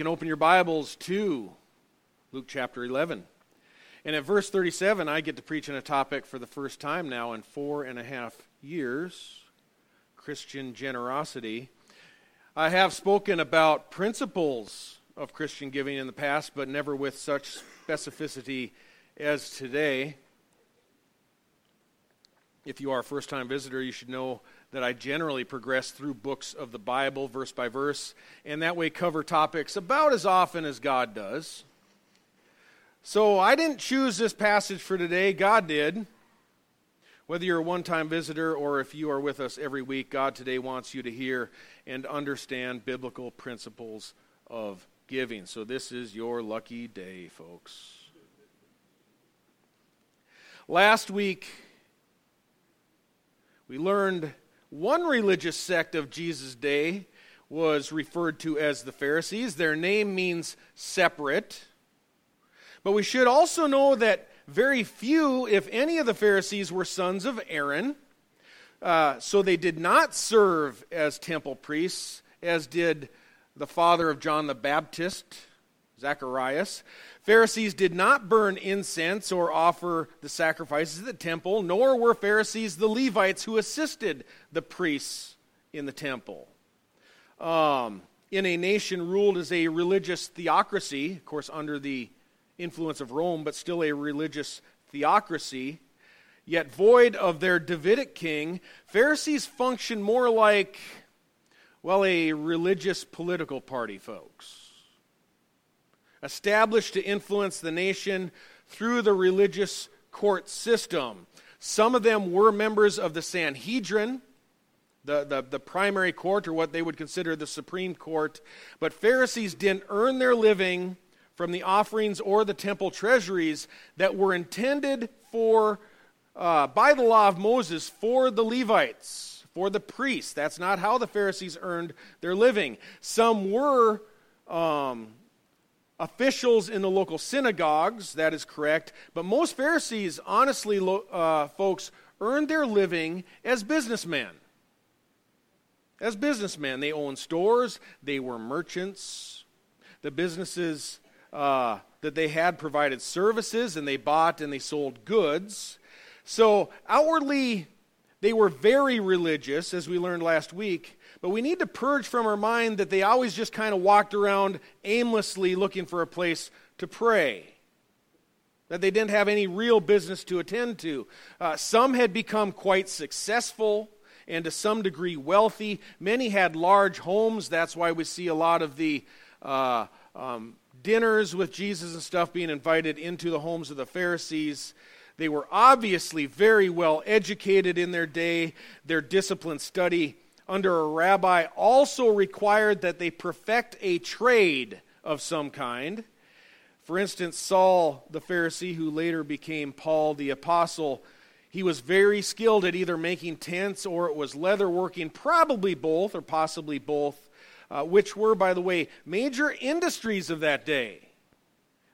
can open your Bibles to Luke chapter 11. And at verse 37, I get to preach on a topic for the first time now in four and a half years Christian generosity. I have spoken about principles of Christian giving in the past, but never with such specificity as today. If you are a first time visitor, you should know that I generally progress through books of the Bible, verse by verse, and that way cover topics about as often as God does. So I didn't choose this passage for today, God did. Whether you're a one time visitor or if you are with us every week, God today wants you to hear and understand biblical principles of giving. So this is your lucky day, folks. Last week, we learned one religious sect of Jesus' day was referred to as the Pharisees. Their name means separate. But we should also know that very few, if any, of the Pharisees were sons of Aaron. Uh, so they did not serve as temple priests, as did the father of John the Baptist, Zacharias. Pharisees did not burn incense or offer the sacrifices at the temple, nor were Pharisees the Levites who assisted the priests in the temple. Um, in a nation ruled as a religious theocracy, of course, under the influence of Rome, but still a religious theocracy, yet void of their Davidic king, Pharisees function more like, well, a religious political party, folks established to influence the nation through the religious court system. Some of them were members of the Sanhedrin, the, the, the, primary court, or what they would consider the Supreme Court. But Pharisees didn't earn their living from the offerings or the temple treasuries that were intended for, uh, by the law of Moses, for the Levites, for the priests. That's not how the Pharisees earned their living. Some were um, officials in the local synagogues, that is correct. But most Pharisees, honestly, uh, folks, earned their living as businessmen. As businessmen, they owned stores, they were merchants. The businesses uh, that they had provided services, and they bought and they sold goods. So outwardly, they were very religious, as we learned last week, but we need to purge from our mind that they always just kind of walked around aimlessly looking for a place to pray. That they didn't have any real business to attend to. Uh, some had become quite successful and to some degree wealthy. Many had large homes. That's why we see a lot of the uh, um, dinners with Jesus and stuff being invited into the homes of the Pharisees. They were obviously very well educated in their day. Their disciplined study under a rabbi also required that they perfect a trade of some kind. For instance, Saul the Pharisee, who later became Paul the Apostle, he was very skilled at either making tents or it was leather working, probably both or possibly both, uh, which were, by the way, major industries of that day.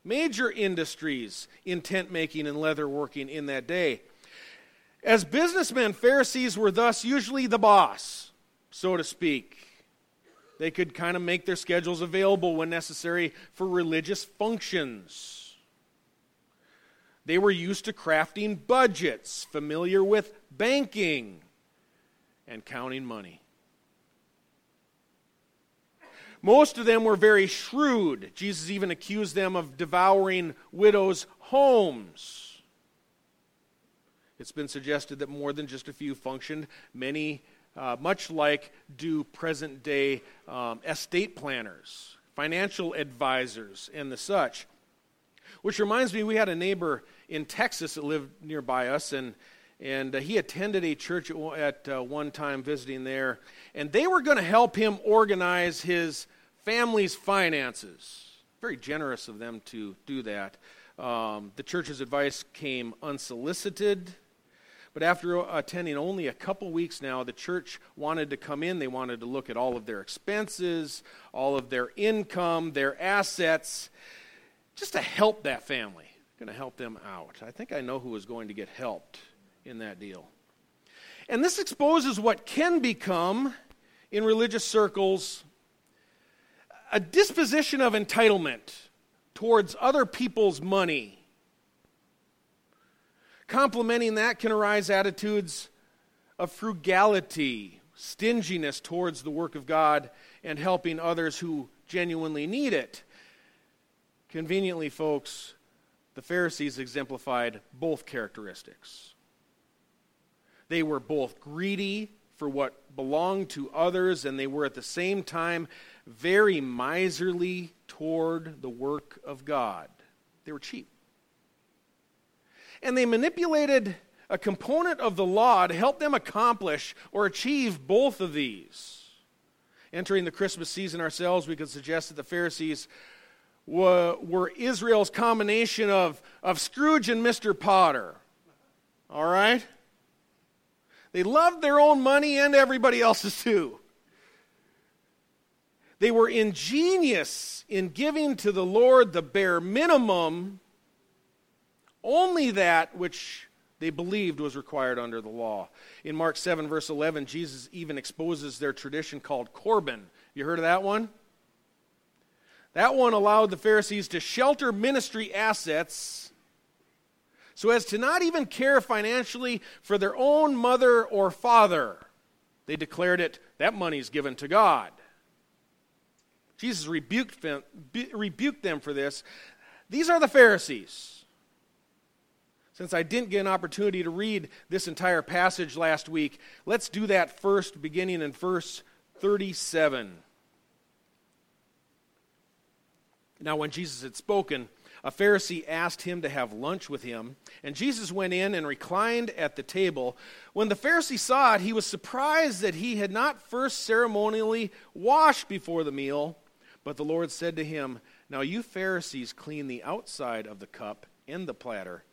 Major industries in tent making and leather working in that day. As businessmen, Pharisees were thus usually the boss so to speak. They could kind of make their schedules available when necessary for religious functions. They were used to crafting budgets, familiar with banking and counting money. Most of them were very shrewd. Jesus even accused them of devouring widows' homes. It's been suggested that more than just a few functioned. Many uh, much like do present day um, estate planners, financial advisors, and the such. Which reminds me, we had a neighbor in Texas that lived nearby us, and, and uh, he attended a church at, at uh, one time visiting there, and they were going to help him organize his family's finances. Very generous of them to do that. Um, the church's advice came unsolicited but after attending only a couple weeks now, the church wanted to come in. They wanted to look at all of their expenses, all of their income, their assets, just to help that family. Going to help them out. I think I know who is going to get helped in that deal. And this exposes what can become, in religious circles, a disposition of entitlement towards other people's money. Complementing that can arise attitudes of frugality, stinginess towards the work of God, and helping others who genuinely need it. Conveniently, folks, the Pharisees exemplified both characteristics. They were both greedy for what belonged to others, and they were at the same time very miserly toward the work of God. They were cheap. And they manipulated a component of the law to help them accomplish or achieve both of these. Entering the Christmas season ourselves, we could suggest that the Pharisees were, were Israel's combination of, of Scrooge and Mr. Potter. All right? They loved their own money and everybody else's too. They were ingenious in giving to the Lord the bare minimum, only that which they believed was required under the law. In Mark 7, verse 11, Jesus even exposes their tradition called Corban. You heard of that one? That one allowed the Pharisees to shelter ministry assets so as to not even care financially for their own mother or father. They declared it, that money is given to God. Jesus rebuked them, rebuked them for this. These are the Pharisees. Since I didn't get an opportunity to read this entire passage last week, let's do that first, beginning in verse 37. Now, when Jesus had spoken, a Pharisee asked him to have lunch with him, and Jesus went in and reclined at the table. When the Pharisee saw it, he was surprised that he had not first ceremonially washed before the meal. But the Lord said to him, Now you Pharisees clean the outside of the cup and the platter,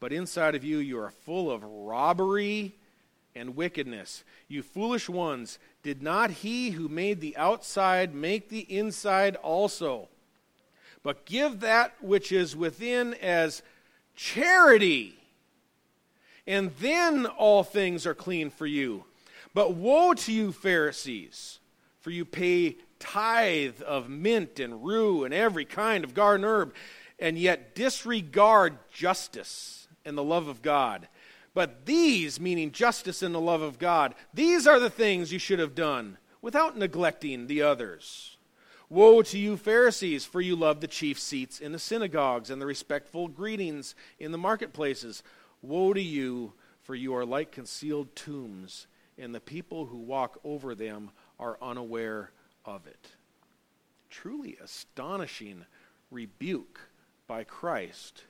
but inside of you you are full of robbery and wickedness. You foolish ones, did not he who made the outside make the inside also? But give that which is within as charity, and then all things are clean for you. But woe to you, Pharisees, for you pay tithe of mint and rue and every kind of garden herb, and yet disregard justice and the love of God. But these, meaning justice and the love of God, these are the things you should have done without neglecting the others. Woe to you, Pharisees, for you love the chief seats in the synagogues and the respectful greetings in the marketplaces. Woe to you, for you are like concealed tombs, and the people who walk over them are unaware of it. Truly astonishing rebuke by Christ.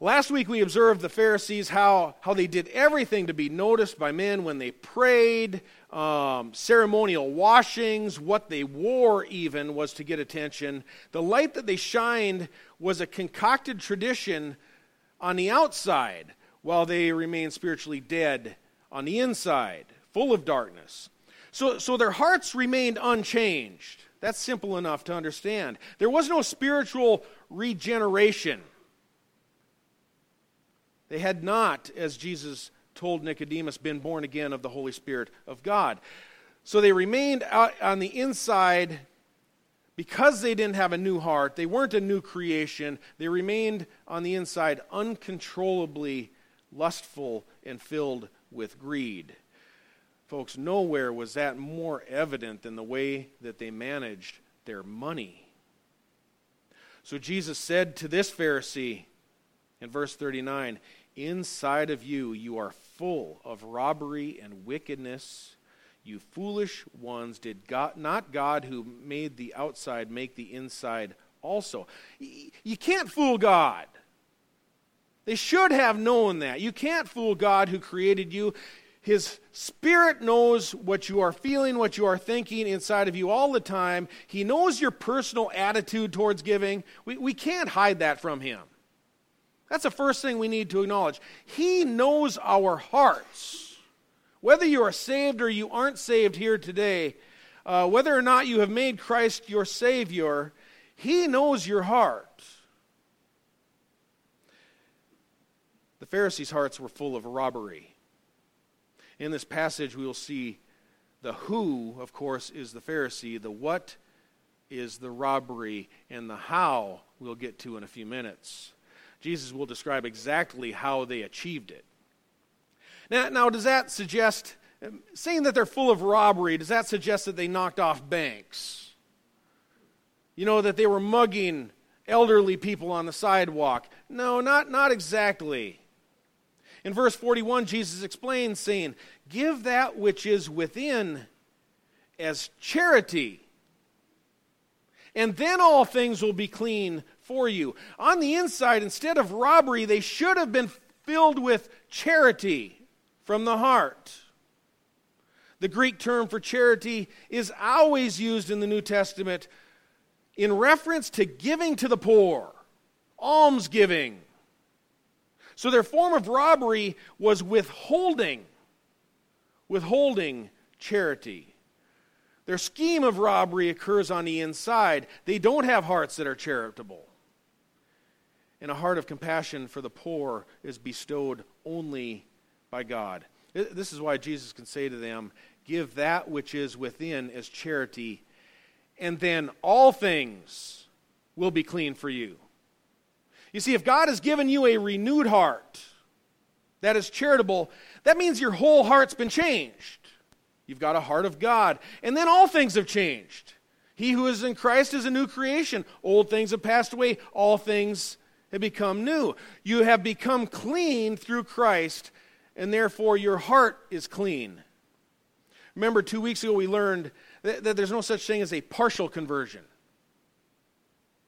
Last week we observed the Pharisees, how, how they did everything to be noticed by men when they prayed, um, ceremonial washings, what they wore even was to get attention. The light that they shined was a concocted tradition on the outside, while they remained spiritually dead on the inside, full of darkness. So, so their hearts remained unchanged. That's simple enough to understand. There was no spiritual regeneration. They had not, as Jesus told Nicodemus, been born again of the Holy Spirit of God. So they remained on the inside because they didn't have a new heart. They weren't a new creation. They remained on the inside uncontrollably lustful and filled with greed. Folks, nowhere was that more evident than the way that they managed their money. So Jesus said to this Pharisee in verse 39 Inside of you, you are full of robbery and wickedness. You foolish ones, did God, not God who made the outside make the inside also? You can't fool God. They should have known that. You can't fool God who created you. His Spirit knows what you are feeling, what you are thinking inside of you all the time. He knows your personal attitude towards giving. We, we can't hide that from Him. That's the first thing we need to acknowledge. He knows our hearts. Whether you are saved or you aren't saved here today, uh, whether or not you have made Christ your Savior, He knows your heart. The Pharisees' hearts were full of robbery. In this passage, we will see the who, of course, is the Pharisee, the what is the robbery, and the how we'll get to in a few minutes. Jesus will describe exactly how they achieved it. Now, now does that suggest, um, saying that they're full of robbery, does that suggest that they knocked off banks? You know, that they were mugging elderly people on the sidewalk? No, not, not exactly. In verse 41, Jesus explains, saying, Give that which is within as charity, and then all things will be clean for you. On the inside, instead of robbery, they should have been filled with charity from the heart. The Greek term for charity is always used in the New Testament in reference to giving to the poor, almsgiving. So their form of robbery was withholding, withholding charity. Their scheme of robbery occurs on the inside. They don't have hearts that are charitable. And a heart of compassion for the poor is bestowed only by God. This is why Jesus can say to them, Give that which is within as charity, and then all things will be clean for you. You see, if God has given you a renewed heart that is charitable, that means your whole heart's been changed. You've got a heart of God. And then all things have changed. He who is in Christ is a new creation. Old things have passed away, all things have become new. You have become clean through Christ, and therefore your heart is clean. Remember, two weeks ago we learned that, that there's no such thing as a partial conversion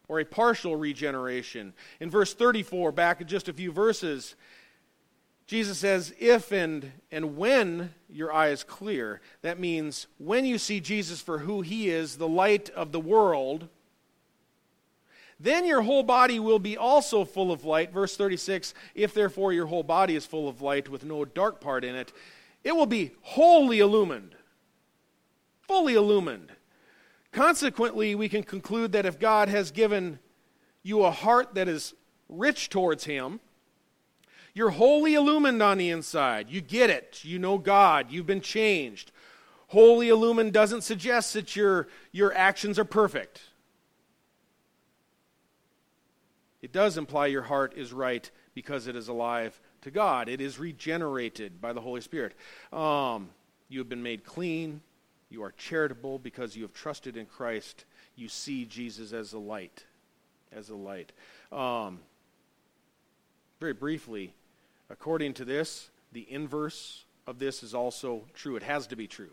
or a partial regeneration. In verse 34, back in just a few verses, Jesus says, if and, and when your eye is clear, that means when you see Jesus for who he is, the light of the world, then your whole body will be also full of light. Verse 36 If therefore your whole body is full of light with no dark part in it, it will be wholly illumined. Fully illumined. Consequently, we can conclude that if God has given you a heart that is rich towards Him, you're wholly illumined on the inside. You get it. You know God. You've been changed. Wholly illumined doesn't suggest that your, your actions are perfect. It does imply your heart is right because it is alive to God. It is regenerated by the Holy Spirit. Um, you have been made clean. You are charitable because you have trusted in Christ. You see Jesus as a light. As a light. Um, very briefly, According to this, the inverse of this is also true. It has to be true.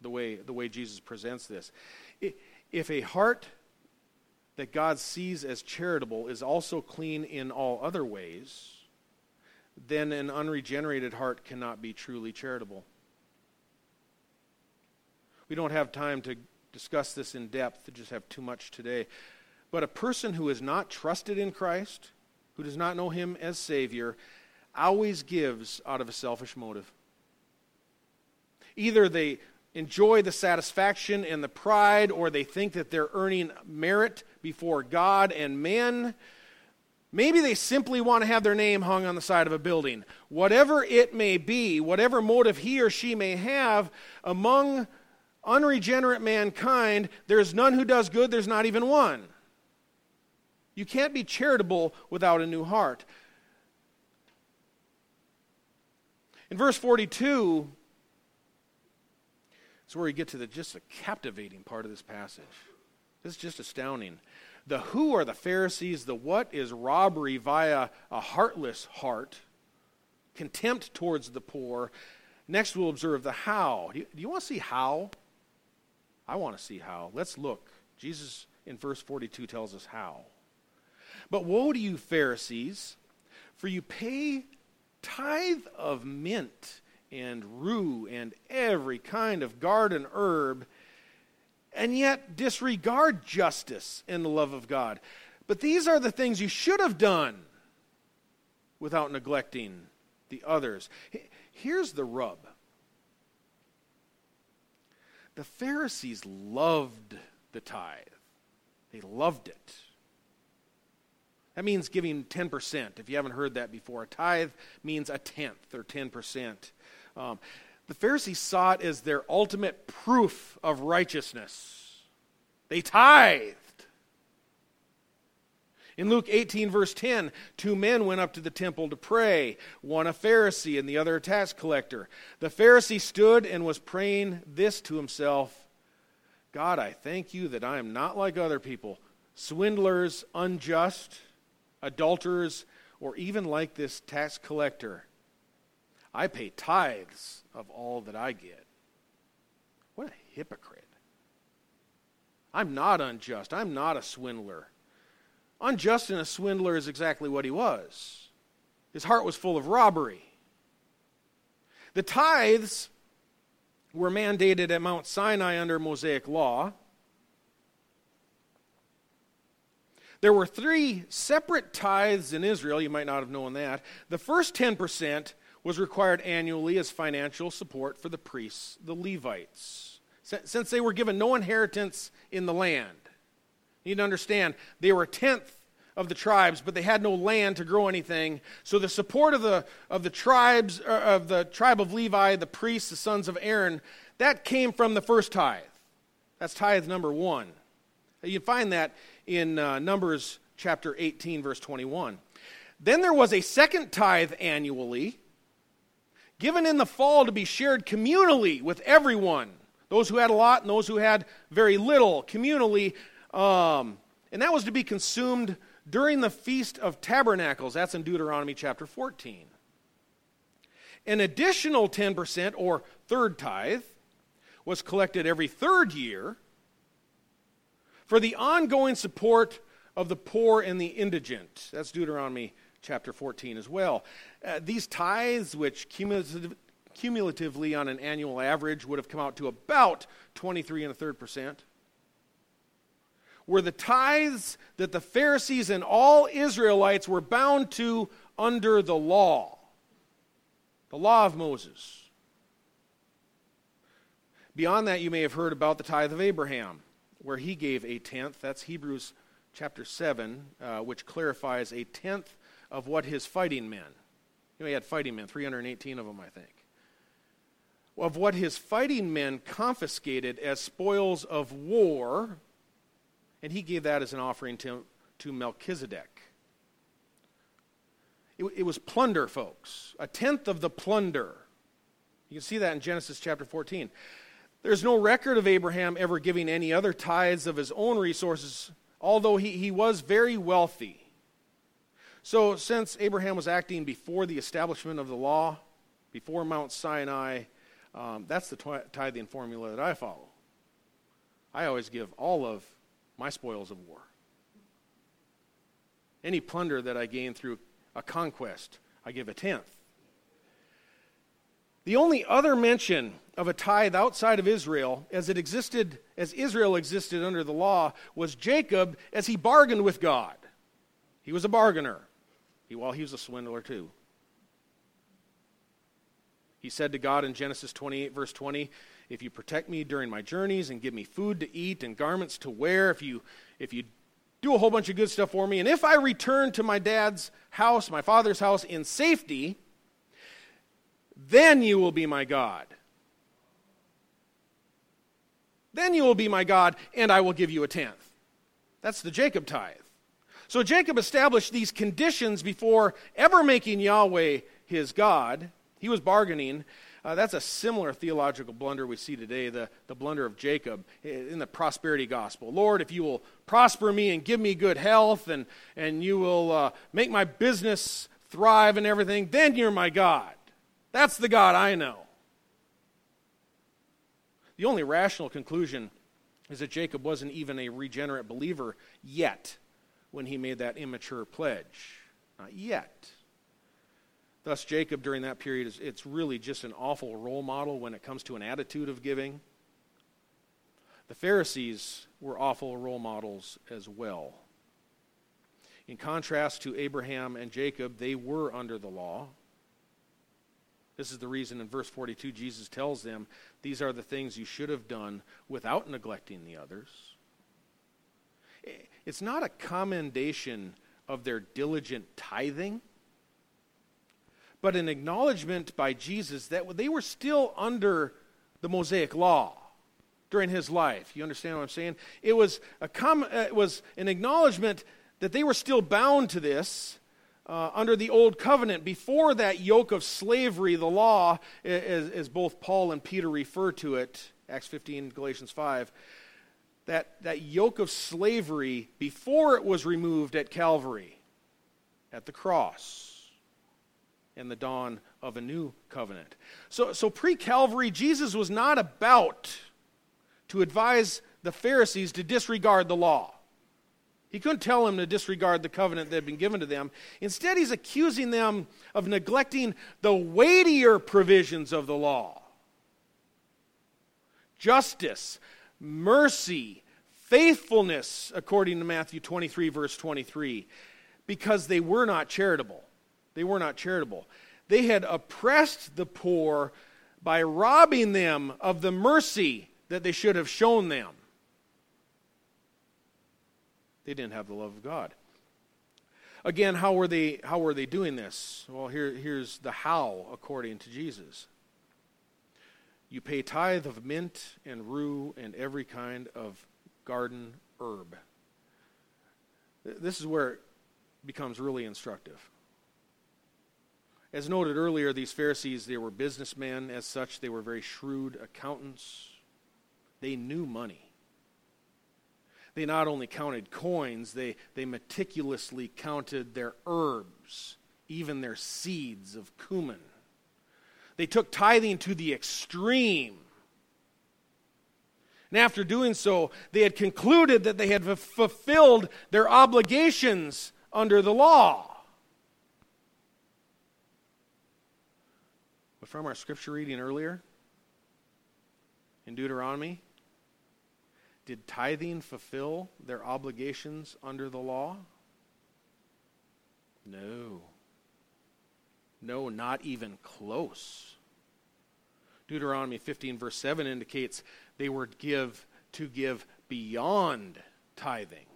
The way, the way Jesus presents this. If a heart that God sees as charitable is also clean in all other ways, then an unregenerated heart cannot be truly charitable. We don't have time to discuss this in depth, just have too much today. But a person who is not trusted in Christ, who does not know him as Savior always gives out of a selfish motive. Either they enjoy the satisfaction and the pride, or they think that they're earning merit before God and men. Maybe they simply want to have their name hung on the side of a building. Whatever it may be, whatever motive he or she may have, among unregenerate mankind, there's none who does good, there's not even one. You can't be charitable without a new heart. In verse 42, it's where we get to the just a captivating part of this passage. This is just astounding. The who are the Pharisees, the what is robbery via a heartless heart, contempt towards the poor. Next, we'll observe the how. Do you, do you want to see how? I want to see how. Let's look. Jesus in verse 42 tells us how. But woe to you, Pharisees, for you pay tithe of mint and rue and every kind of garden herb, and yet disregard justice and the love of God. But these are the things you should have done without neglecting the others. Here's the rub the Pharisees loved the tithe, they loved it. That means giving 10%. If you haven't heard that before, a tithe means a tenth or 10%. Um, the Pharisees saw it as their ultimate proof of righteousness. They tithed. In Luke 18, verse 10, two men went up to the temple to pray, one a Pharisee and the other a tax collector. The Pharisee stood and was praying this to himself God, I thank you that I am not like other people, swindlers, unjust, adulterers, or even like this tax collector. I pay tithes of all that I get. What a hypocrite. I'm not unjust. I'm not a swindler. Unjust and a swindler is exactly what he was. His heart was full of robbery. The tithes were mandated at Mount Sinai under Mosaic law. There were three separate tithes in Israel. You might not have known that. The first 10% was required annually as financial support for the priests, the Levites, since they were given no inheritance in the land. You need to understand, they were a tenth of the tribes, but they had no land to grow anything. So the support of the, of the tribes, uh, of the tribe of Levi, the priests, the sons of Aaron, that came from the first tithe. That's tithe number one. You find that in uh, Numbers chapter 18, verse 21. Then there was a second tithe annually, given in the fall to be shared communally with everyone those who had a lot and those who had very little, communally. Um, and that was to be consumed during the Feast of Tabernacles. That's in Deuteronomy chapter 14. An additional 10%, or third tithe, was collected every third year for the ongoing support of the poor and the indigent. That's Deuteronomy chapter 14 as well. Uh, these tithes, which cumulative, cumulatively on an annual average would have come out to about 23 and a third percent, were the tithes that the Pharisees and all Israelites were bound to under the law, the law of Moses. Beyond that, you may have heard about the tithe of Abraham, where he gave a tenth. That's Hebrews chapter 7, uh, which clarifies a tenth of what his fighting men, you know, he had fighting men, 318 of them, I think, of what his fighting men confiscated as spoils of war, and he gave that as an offering to, to Melchizedek. It, it was plunder, folks, a tenth of the plunder. You can see that in Genesis chapter 14. There's no record of Abraham ever giving any other tithes of his own resources, although he, he was very wealthy. So, since Abraham was acting before the establishment of the law, before Mount Sinai, um, that's the tithing formula that I follow. I always give all of my spoils of war. Any plunder that I gain through a conquest, I give a tenth. The only other mention of a tithe outside of Israel, as it existed, as Israel existed under the law, was Jacob as he bargained with God. He was a bargainer. He, well, he was a swindler too. He said to God in Genesis 28, verse 20, If you protect me during my journeys and give me food to eat and garments to wear, if you, if you do a whole bunch of good stuff for me, and if I return to my dad's house, my father's house, in safety, then you will be my God. Then you will be my God, and I will give you a tenth. That's the Jacob tithe. So Jacob established these conditions before ever making Yahweh his God. He was bargaining. Uh, that's a similar theological blunder we see today, the, the blunder of Jacob in the prosperity gospel. Lord, if you will prosper me and give me good health and, and you will uh, make my business thrive and everything, then you're my God. That's the God I know. The only rational conclusion is that Jacob wasn't even a regenerate believer yet when he made that immature pledge. Not yet. Thus, Jacob during that period is it's really just an awful role model when it comes to an attitude of giving. The Pharisees were awful role models as well. In contrast to Abraham and Jacob, they were under the law. This is the reason in verse 42 Jesus tells them, These are the things you should have done without neglecting the others. It's not a commendation of their diligent tithing, but an acknowledgement by Jesus that they were still under the Mosaic law. during his life. You understand what I'm saying? It was, a com- uh, it was an acknowledgement that they were still bound to this uh, under the old covenant. Before that yoke of slavery, the law, as, as both Paul and Peter refer to it, Acts 15, Galatians 5, that, that yoke of slavery before it was removed at Calvary, at the cross, and the dawn of a new covenant. So, so pre Calvary, Jesus was not about to advise the Pharisees to disregard the law. He couldn't tell them to disregard the covenant that had been given to them. Instead, he's accusing them of neglecting the weightier provisions of the law justice, mercy, faithfulness, according to Matthew 23, verse 23, because they were not charitable. They were not charitable. They had oppressed the poor by robbing them of the mercy that they should have shown them. They didn't have the love of God. Again, how were they, how were they doing this? Well, here, here's the how according to Jesus. You pay tithe of mint and rue and every kind of garden herb. This is where it becomes really instructive. As noted earlier, these Pharisees, they were businessmen. As such, they were very shrewd accountants. They knew money. They not only counted coins, they, they meticulously counted their herbs, even their seeds of cumin. They took tithing to the extreme. And after doing so, they had concluded that they had f- fulfilled their obligations under the law. But from our scripture reading earlier in Deuteronomy, did tithing fulfill their obligations under the law? No. No, not even close. Deuteronomy 15, verse 7 indicates they were give, to give beyond tithing.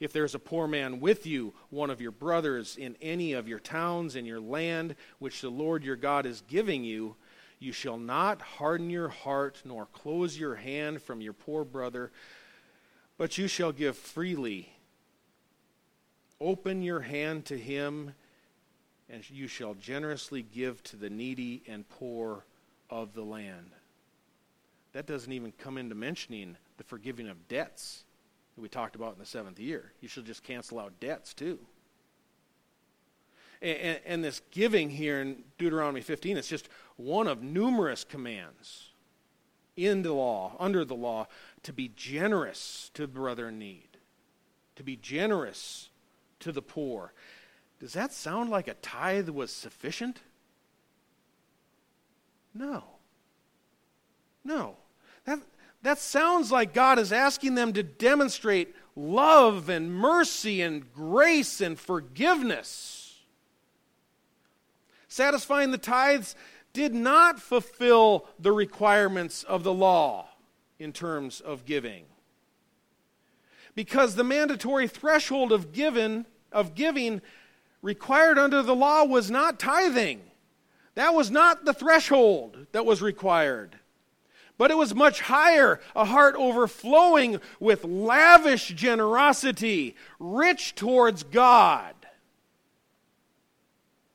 If there's a poor man with you, one of your brothers, in any of your towns in your land, which the Lord your God is giving you, you shall not harden your heart nor close your hand from your poor brother, but you shall give freely. Open your hand to him, and you shall generously give to the needy and poor of the land. That doesn't even come into mentioning the forgiving of debts that we talked about in the seventh year. You should just cancel out debts too. And, and, this giving here in Deuteronomy 15 is just one of numerous commands in the law, under the law, to be generous to brother in need, to be generous to the poor. Does that sound like a tithe was sufficient? No. No. That, that sounds like God is asking them to demonstrate love and mercy and grace and forgiveness satisfying the tithes did not fulfill the requirements of the law in terms of giving. Because the mandatory threshold of given of giving required under the law was not tithing. That was not the threshold that was required. But it was much higher, a heart overflowing with lavish generosity, rich towards God.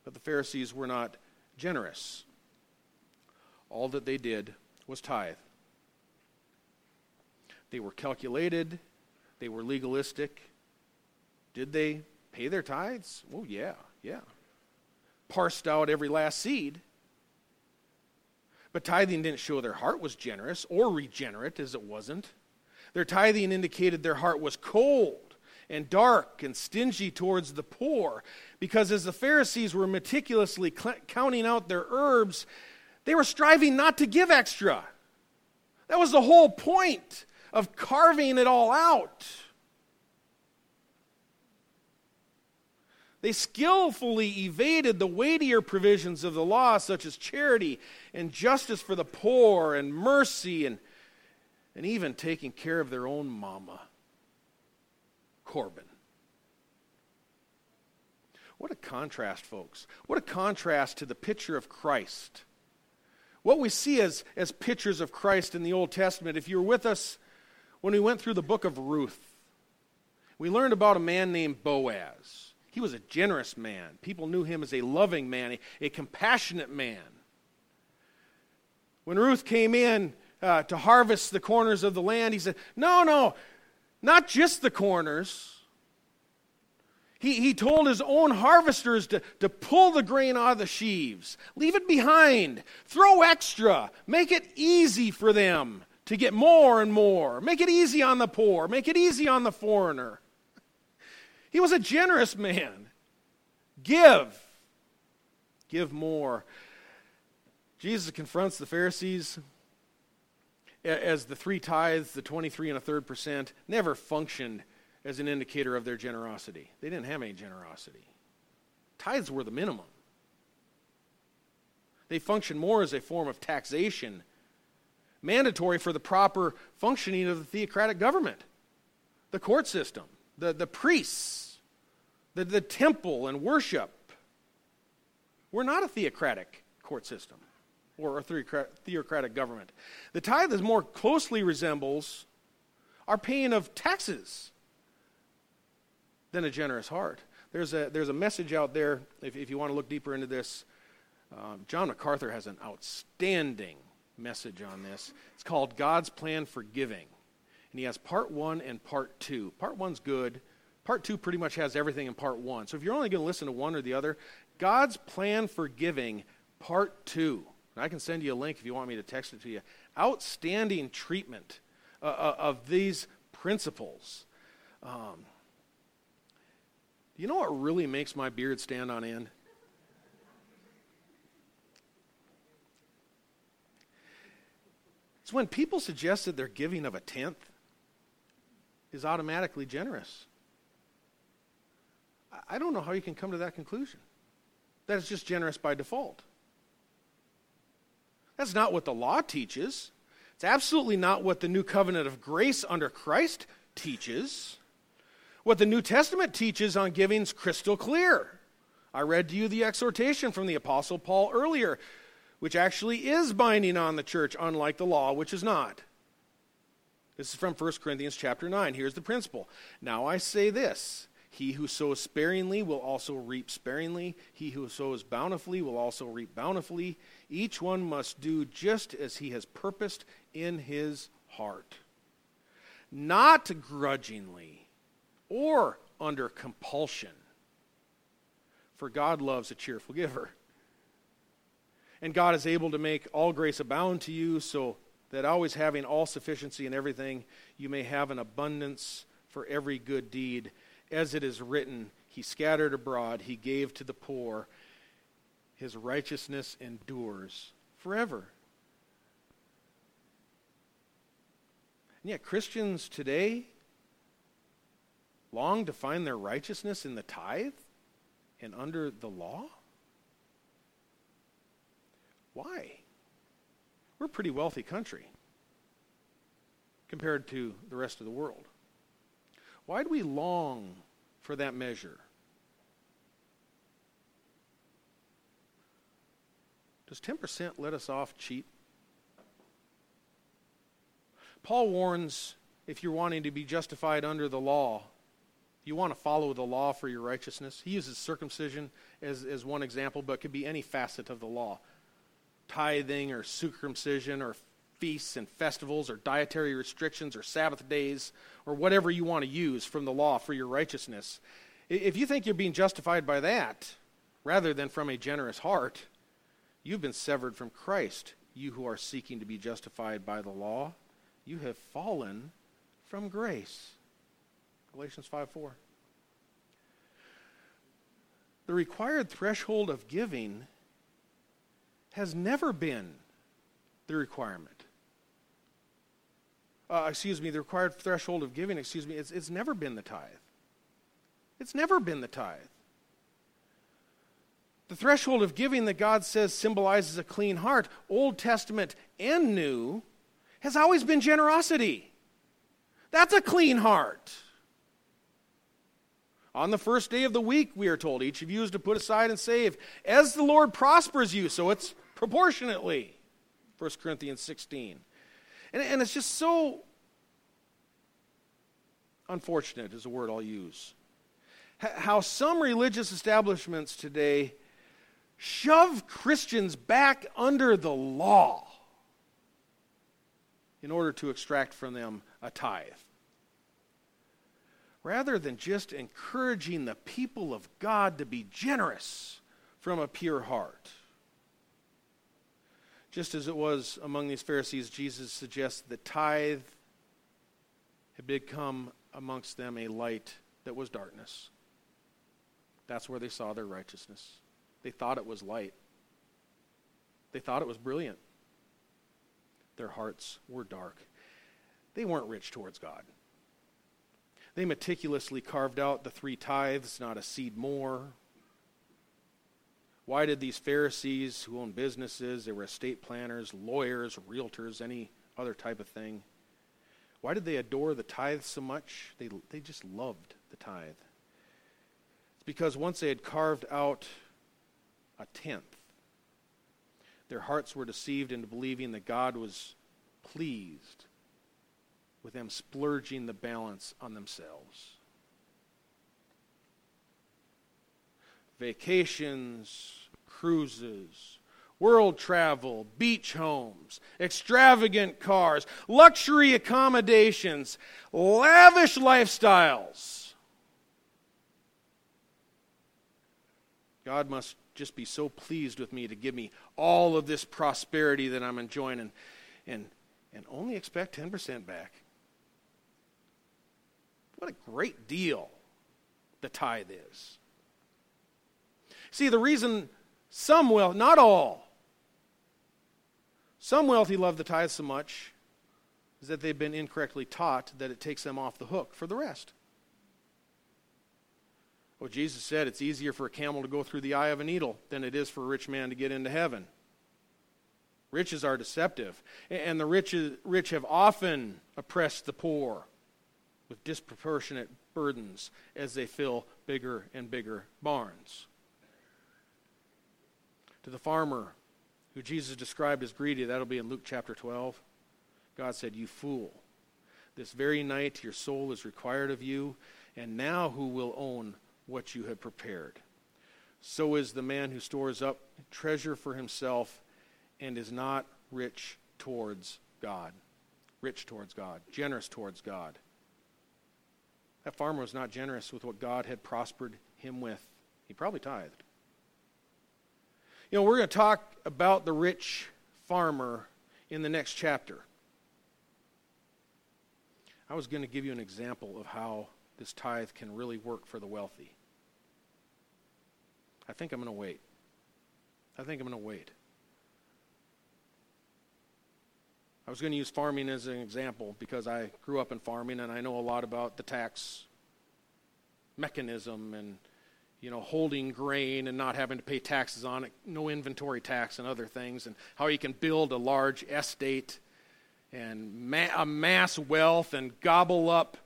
But the Pharisees were not generous. All that they did was tithe. They were calculated, they were legalistic. Did they pay their tithes? Oh, yeah, yeah. Parsed out every last seed. But tithing didn't show their heart was generous or regenerate, as it wasn't. Their tithing indicated their heart was cold and dark and stingy towards the poor. Because as the Pharisees were meticulously cl- counting out their herbs, they were striving not to give extra. That was the whole point of carving it all out. They skillfully evaded the weightier provisions of the law, such as charity and justice for the poor and mercy and, and even taking care of their own mama. Corban. What a contrast, folks. What a contrast to the picture of Christ what we see as, as pictures of Christ in the Old Testament, if you were with us when we went through the book of Ruth, we learned about a man named Boaz. He was a generous man. People knew him as a loving man, a, a compassionate man. When Ruth came in uh, to harvest the corners of the land, he said, No, no, not just the corners. He, he told his own harvesters to, to pull the grain out of the sheaves, leave it behind, throw extra, make it easy for them to get more and more, make it easy on the poor, make it easy on the foreigner. He was a generous man. Give, give more. Jesus confronts the Pharisees as the three tithes, the 23 and a third percent, never functioned as an indicator of their generosity. They didn't have any generosity. Tithes were the minimum. They functioned more as a form of taxation, mandatory for the proper functioning of the theocratic government, the court system, the, the priests, the, the temple and worship. We're not a theocratic court system or a theocratic government. The tithe is more closely resembles our paying of taxes than a generous heart. There's a, there's a message out there, if, if you want to look deeper into this. Um, John MacArthur has an outstanding message on this. It's called God's Plan for Giving. And he has part one and part two. Part one's good. Part two pretty much has everything in part one. So if you're only going to listen to one or the other, God's Plan for Giving, part two. And I can send you a link if you want me to text it to you. Outstanding treatment uh, uh of these principles. Um, you know what really makes my beard stand on end? It's when people suggest that their giving of a tenth is automatically generous. I don't know how you can come to that conclusion. That it's just generous by default. That's not what the law teaches. It's absolutely not what the new covenant of grace under Christ teaches. What the New Testament teaches on giving is crystal clear. I read to you the exhortation from the Apostle Paul earlier, which actually is binding on the church, unlike the law, which is not. This is from 1 Corinthians chapter 9. Here's the principle. Now I say this He who sows sparingly will also reap sparingly, he who sows bountifully will also reap bountifully. Each one must do just as he has purposed in his heart, not grudgingly or under compulsion. For God loves a cheerful giver. And God is able to make all grace abound to you, so that always having all sufficiency in everything, you may have an abundance for every good deed. As it is written, He scattered abroad, He gave to the poor. His righteousness endures forever. And yet, Christians today long to find their righteousness in the tithe and under the law? Why? We're a pretty wealthy country compared to the rest of the world. Why do we long for that measure? Does 10% let us off cheap? Paul warns if you're wanting to be justified under the law, you want to follow the law for your righteousness. He uses circumcision as, as one example, but it could be any facet of the law tithing or circumcision or feasts and festivals or dietary restrictions or Sabbath days or whatever you want to use from the law for your righteousness. If you think you're being justified by that rather than from a generous heart, you've been severed from Christ. You who are seeking to be justified by the law, you have fallen from grace. Galatians 5 4. The required threshold of giving has never been the requirement. Uh, excuse me, the required threshold of giving, excuse me, it's, it's never been the tithe. It's never been the tithe. The threshold of giving that God says symbolizes a clean heart, Old Testament and New, has always been generosity. That's a clean heart. On the first day of the week, we are told, each of you is to put aside and save as the Lord prospers you, so it's proportionately. 1 Corinthians 16. And, and it's just so unfortunate, is a word I'll use. How some religious establishments today shove Christians back under the law in order to extract from them a tithe. Rather than just encouraging the people of God to be generous from a pure heart. Just as it was among these Pharisees, Jesus suggests that tithe had become amongst them a light that was darkness. That's where they saw their righteousness. They thought it was light, they thought it was brilliant. Their hearts were dark. They weren't rich towards God. They meticulously carved out the three tithes, not a seed more. Why did these Pharisees who owned businesses, they were estate planners, lawyers, realtors, any other type of thing, why did they adore the tithe so much? They, they just loved the tithe. It's because once they had carved out a tenth, their hearts were deceived into believing that God was pleased with them splurging the balance on themselves. Vacations, cruises, world travel, beach homes, extravagant cars, luxury accommodations, lavish lifestyles. God must just be so pleased with me to give me all of this prosperity that I'm enjoying and, and, and only expect 10% back. What a great deal the tithe is. See, the reason some will, not all, some wealthy love the tithe so much is that they've been incorrectly taught that it takes them off the hook for the rest. Well, Jesus said it's easier for a camel to go through the eye of a needle than it is for a rich man to get into heaven. Riches are deceptive, and the rich, rich have often oppressed the poor with disproportionate burdens as they fill bigger and bigger barns. To the farmer who Jesus described as greedy, that'll be in Luke chapter 12. God said, You fool, this very night your soul is required of you, and now who will own what you have prepared? So is the man who stores up treasure for himself and is not rich towards God. Rich towards God, generous towards God. That farmer was not generous with what God had prospered him with. He probably tithed. You know, we're going to talk about the rich farmer in the next chapter. I was going to give you an example of how this tithe can really work for the wealthy. I think I'm going to wait. I think I'm going to wait. I was going to use farming as an example because I grew up in farming and I know a lot about the tax mechanism and you know, holding grain and not having to pay taxes on it, no inventory tax and other things, and how you can build a large estate and ma- amass wealth and gobble up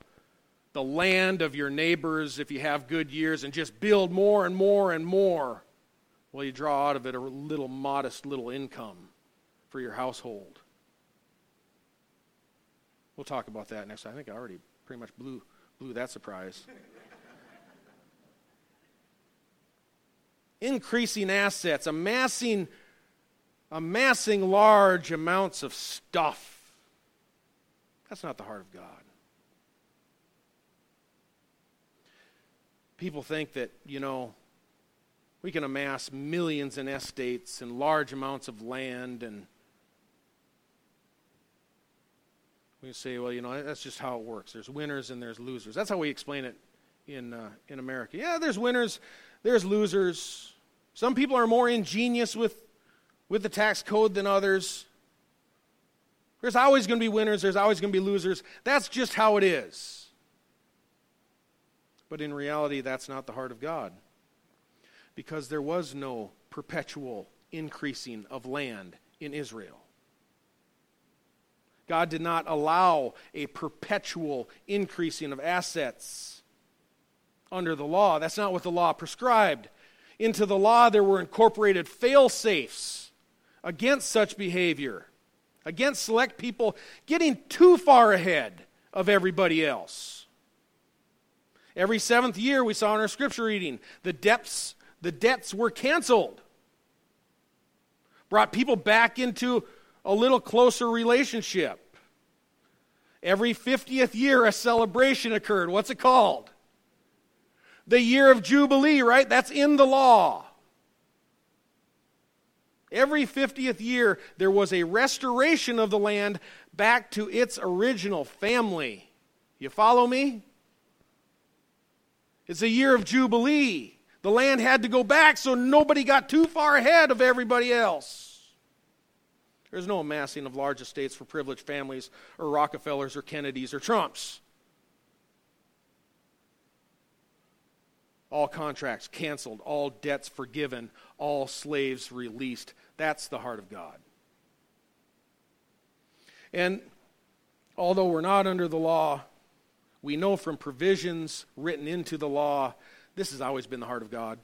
the land of your neighbors if you have good years and just build more and more and more. Well, you draw out of it a little modest little income for your household. We'll talk about that next. I think I already pretty much blew blew that surprise. increasing assets, amassing, amassing large amounts of stuff. That's not the heart of God. People think that, you know, we can amass millions in estates and large amounts of land and we say, well, you know, that's just how it works. There's winners and there's losers. That's how we explain it in, uh, in America. Yeah, there's winners, there's losers. Some people are more ingenious with, with the tax code than others. There's always going to be winners, there's always going to be losers. That's just how it is. But in reality, that's not the heart of God. Because there was no perpetual increasing of land in Israel. God did not allow a perpetual increasing of assets under the law. That's not what the law prescribed into the law, there were incorporated fail safes against such behavior. against select people getting too far ahead of everybody else. Every seventh year, we saw in our scripture reading, the debts, the debts were canceled. Brought people back into a little closer relationship. Every 50th year, a celebration occurred. What's it called? The year of Jubilee, right? That's in the law. Every 50th year, there was a restoration of the land back to its original family. You follow me? It's a year of Jubilee. The land had to go back so nobody got too far ahead of everybody else. There's no amassing of large estates for privileged families or Rockefellers or Kennedys or Trumps. All contracts canceled, all debts forgiven, all slaves released. That's the heart of God. And although we're not under the law, we know from provisions written into the law, this has always been the heart of God.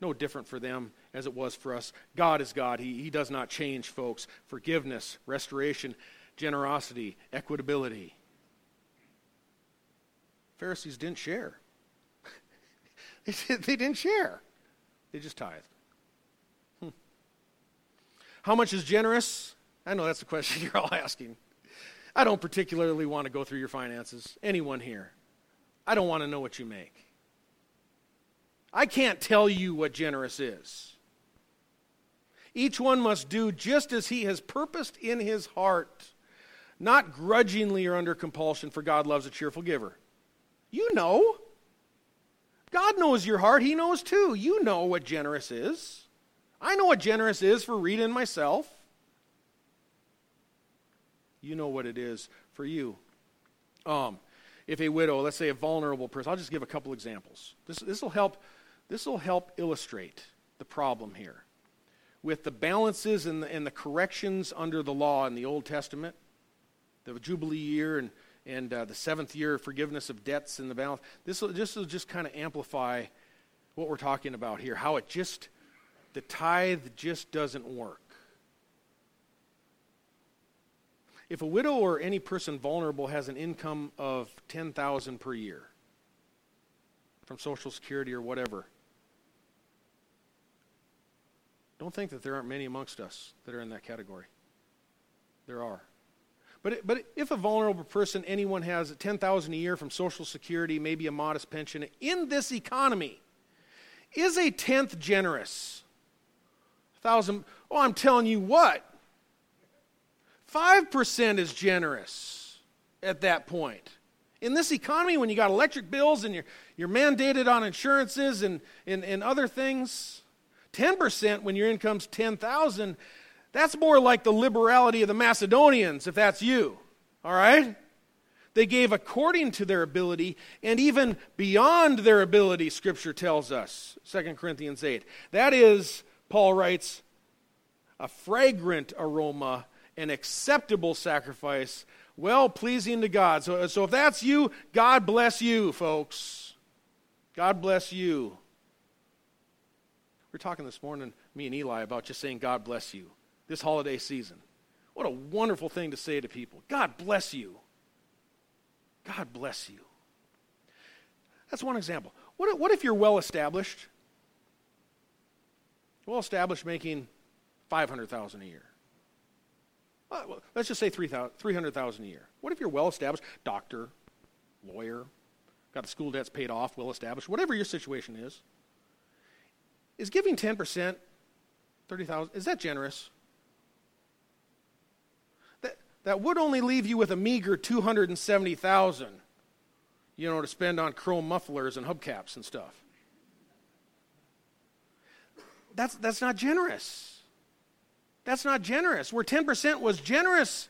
No different for them as it was for us. God is God. He, he does not change, folks. Forgiveness, restoration, generosity, equitability. Pharisees didn't share. they didn't share. They just tithed. Hmm. How much is generous? I know that's the question you're all asking. I don't particularly want to go through your finances. Anyone here? I don't want to know what you make. I can't tell you what generous is. Each one must do just as he has purposed in his heart, not grudgingly or under compulsion, for God loves a cheerful giver. You know. God knows your heart. He knows too. You know what generous is. I know what generous is for Rita and myself. You know what it is for you. Um, if a widow, let's say a vulnerable person, I'll just give a couple examples. This will help. This will help illustrate the problem here with the balances and the, and the corrections under the law in the Old Testament, the Jubilee year and and uh, the seventh year forgiveness of debts in the balance. This will just, will just kind of amplify what we're talking about here, how it just, the tithe just doesn't work. If a widow or any person vulnerable has an income of 10,000 per year from Social Security or whatever, don't think that there aren't many amongst us that are in that category. There are. But, but if a vulnerable person, anyone has 10000 a year from Social Security, maybe a modest pension, in this economy, is a tenth generous? thousand, oh, I'm telling you what, 5% is generous at that point. In this economy, when you got electric bills and you're, you're mandated on insurances and, and, and other things, 10% when your income's 10000 that's more like the liberality of the Macedonians, if that's you. All right? They gave according to their ability and even beyond their ability, Scripture tells us. 2 Corinthians 8. That is, Paul writes, a fragrant aroma, an acceptable sacrifice, well pleasing to God. So, so if that's you, God bless you, folks. God bless you. We are talking this morning, me and Eli, about just saying, God bless you this holiday season. What a wonderful thing to say to people. God bless you. God bless you. That's one example. What if, what if you're well established? Well established making 500,000 a year. Uh, well, let's just say 300,000 a year. What if you're well established, doctor, lawyer, got the school debts paid off, well established, whatever your situation is? Is giving 10%, 30,000, is that generous? That would only leave you with a meager 270,000, you know, to spend on chrome mufflers and hubcaps and stuff. That's, that's not generous. That's not generous. Where 10% was generous